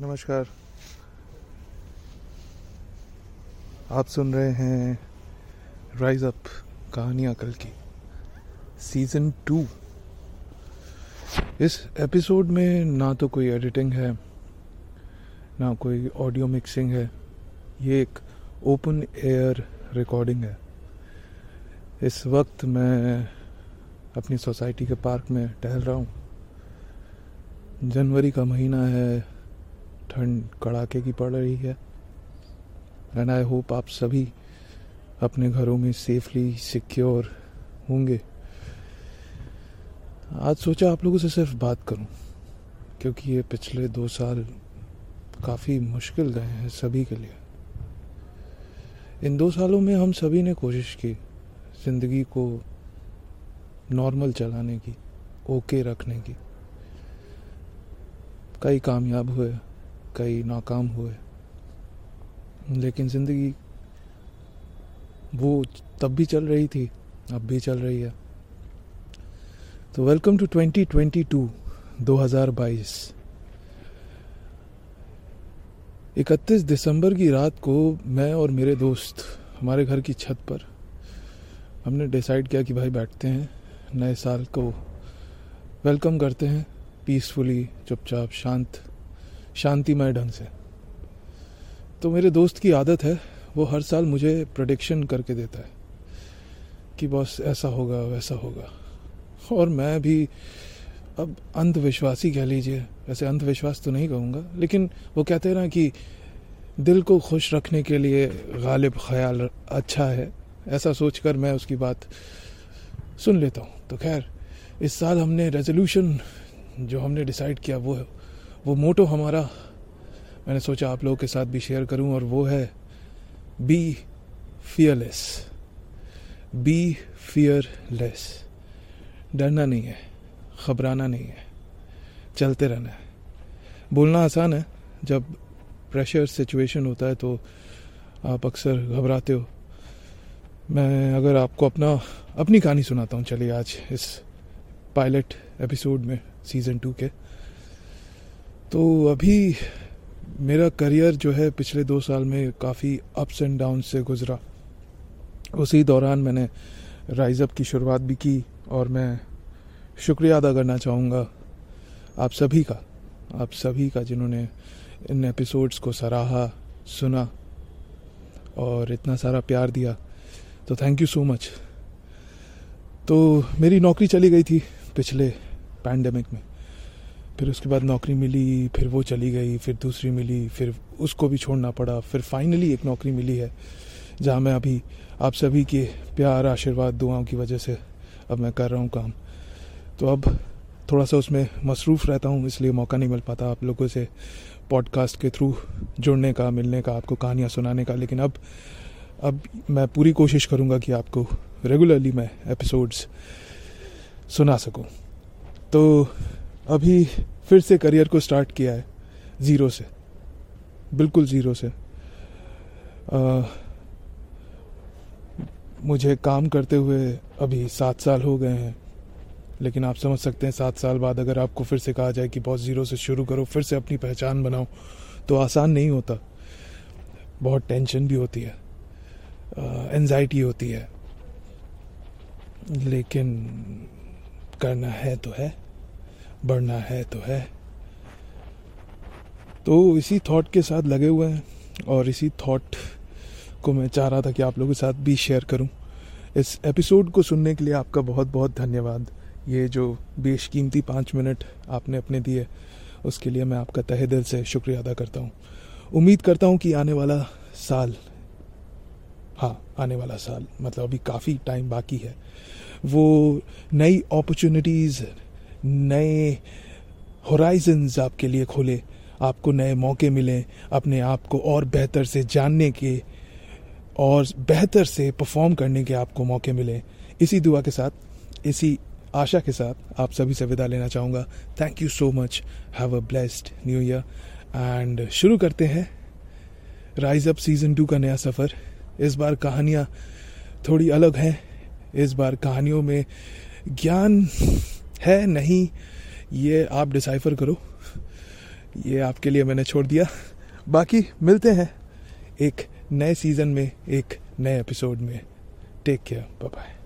नमस्कार। आप सुन रहे हैं राइज अप कहानियाँ कल की सीज़न टू इस एपिसोड में ना तो कोई एडिटिंग है, ना कोई ऑडियो मिक्सिंग है, ये एक ओपन एयर रिकॉर्डिंग है। इस वक्त मैं अपनी सोसाइटी के पार्क में टहल रहा हूँ। जनवरी का महीना है ठंड कड़ाके की पड़ रही है। एंड आई होप आप सभी अपने घरों में सेफली सिक्योर होंगे। आज सोचा आप लोगों से सिर्फ़ बात करूँ, क्योंकि ये पिछले दो साल काफ़ी मुश्किल गए हैं सभी के लिए। इन दो सालों में हम सभी ने कोशिश की ज़िंदगी को नॉर्मल चलाने की ओके रखने की। कई कामयाब हुए। कई नाकाम हुए। लेकिन ज़िंदगी वो तब भी चल रही थी, अब भी चल रही है। तो वेलकम टू 2022 2022 इकतीस दिसंबर की रात को मैं और मेरे दोस्त हमारे घर की छत पर हमने डिसाइड किया कि भाई बैठते हैं, नए साल को वेलकम करते हैं पीसफुली चुपचाप, शांत शांतिमय ढंग से। तो मेरे दोस्त की आदत है, वो हर साल मुझे प्रडिक्शन करके देता है कि बस ऐसा होगा, वैसा होगा। और मैं भी अब अंधविश्वासी कह लीजिए, वैसे अंधविश्वास तो नहीं कहूँगा, लेकिन वो कहते हैं ना कि दिल को खुश रखने के लिए गालिब ख्याल अच्छा है, ऐसा सोचकर मैं उसकी बात सुन लेता हूँ। तो खैर, इस साल हमने रेजोल्यूशन जो हमने डिसाइड किया वो वो मोटो हमारा। मैंने सोचा आप लोगों के साथ भी शेयर करूँ और वो है बी फियरलेस बी फियरलेस डरना नहीं है, घबराना नहीं है, चलते रहना है। बोलना आसान है, जब प्रेशर सिचुएशन होता है तो आप अक्सर घबराते हो। मैं अगर आपको अपना, अपनी कहानी सुनाता हूँ, चलिए आज इस पायलट एपिसोड में सीज़न टू के। तो अभी मेरा करियर जो है पिछले दो साल में काफ़ी अप्स एंड डाउन से गुज़रा। उसी दौरान मैंने राइज अप की शुरुआत भी की और मैं शुक्रिया अदा करना चाहूँगा आप सभी का, आप सभी का जिन्होंने इन एपिसोड्स को सराहा, सुना और इतना सारा प्यार दिया। तो थैंक यू सो मच तो मेरी नौकरी चली गई थी पिछले पैंडमिक में। फिर उसके बाद नौकरी मिली, फिर वो चली गई, फिर दूसरी मिली, फिर उसको भी छोड़ना पड़ा, फिर फाइनली एक नौकरी मिली है, जहाँ मैं अभी आप सभी के प्यार, आशीर्वाद, दुआओं की वजह से अब मैं कर रहा हूँ काम। तो अब थोड़ा सा उसमें मसरूफ़ रहता हूँ, इसलिए मौका नहीं मिल पाता आप लोगों से पॉडकास्ट के थ्रू जुड़ने का, मिलने का, आपको कहानियाँ सुनाने का। लेकिन अब अब मैं पूरी कोशिश करूँगा कि आपको रेगुलरली मैं एपिसोड्स सुना सकूँ। तो अभी फिर से करियर को स्टार्ट किया है ज़ीरो से। बिल्कुल ज़ीरो से। आ, मुझे काम करते हुए अभी सात साल हो गए हैं लेकिन आप समझ सकते हैं सात साल बाद अगर आपको फिर से कहा जाए कि बहुत ज़ीरो से शुरू करो फिर से अपनी पहचान बनाओ तो आसान नहीं होता। बहुत टेंशन भी होती है एनजाइटी होती है। लेकिन करना है तो है। बढ़ना है तो है। तो इसी थॉट के साथ लगे हुए हैं और इसी थॉट को मैं चाह रहा था कि आप लोगों के साथ भी शेयर करूँ। इस एपिसोड को सुनने के लिए आपका बहुत बहुत धन्यवाद। ये जो बेशकीमती पाँच मिनट आपने अपने दिए, उसके लिए मैं आपका तहे दिल से शुक्रिया अदा करता हूँ। उम्मीद करता हूँ कि आने वाला साल हाँ आने वाला साल मतलब अभी काफ़ी टाइम बाकी है। वो नई अपॉर्चुनिटीज़ नए होराइजन्स आपके लिए खोले, आपको नए मौके मिले, अपने आप को और बेहतर से जानने के और बेहतर से परफॉर्म करने के आपको मौके मिले। इसी दुआ के साथ, इसी आशा के साथ आप सभी से विदा लेना चाहूँगा। Thank you so much have a blessed new year and शुरू करते हैं राइज अप सीज़न टू का नया सफ़र। इस बार कहानियाँ थोड़ी अलग हैं। इस बार कहानियों में ज्ञान है, नहीं, ये आप डिसाइफर करो। ये आपके लिए मैंने छोड़ दिया। बाकी मिलते हैं एक नए सीज़न में, एक नए एपिसोड में। Take care bye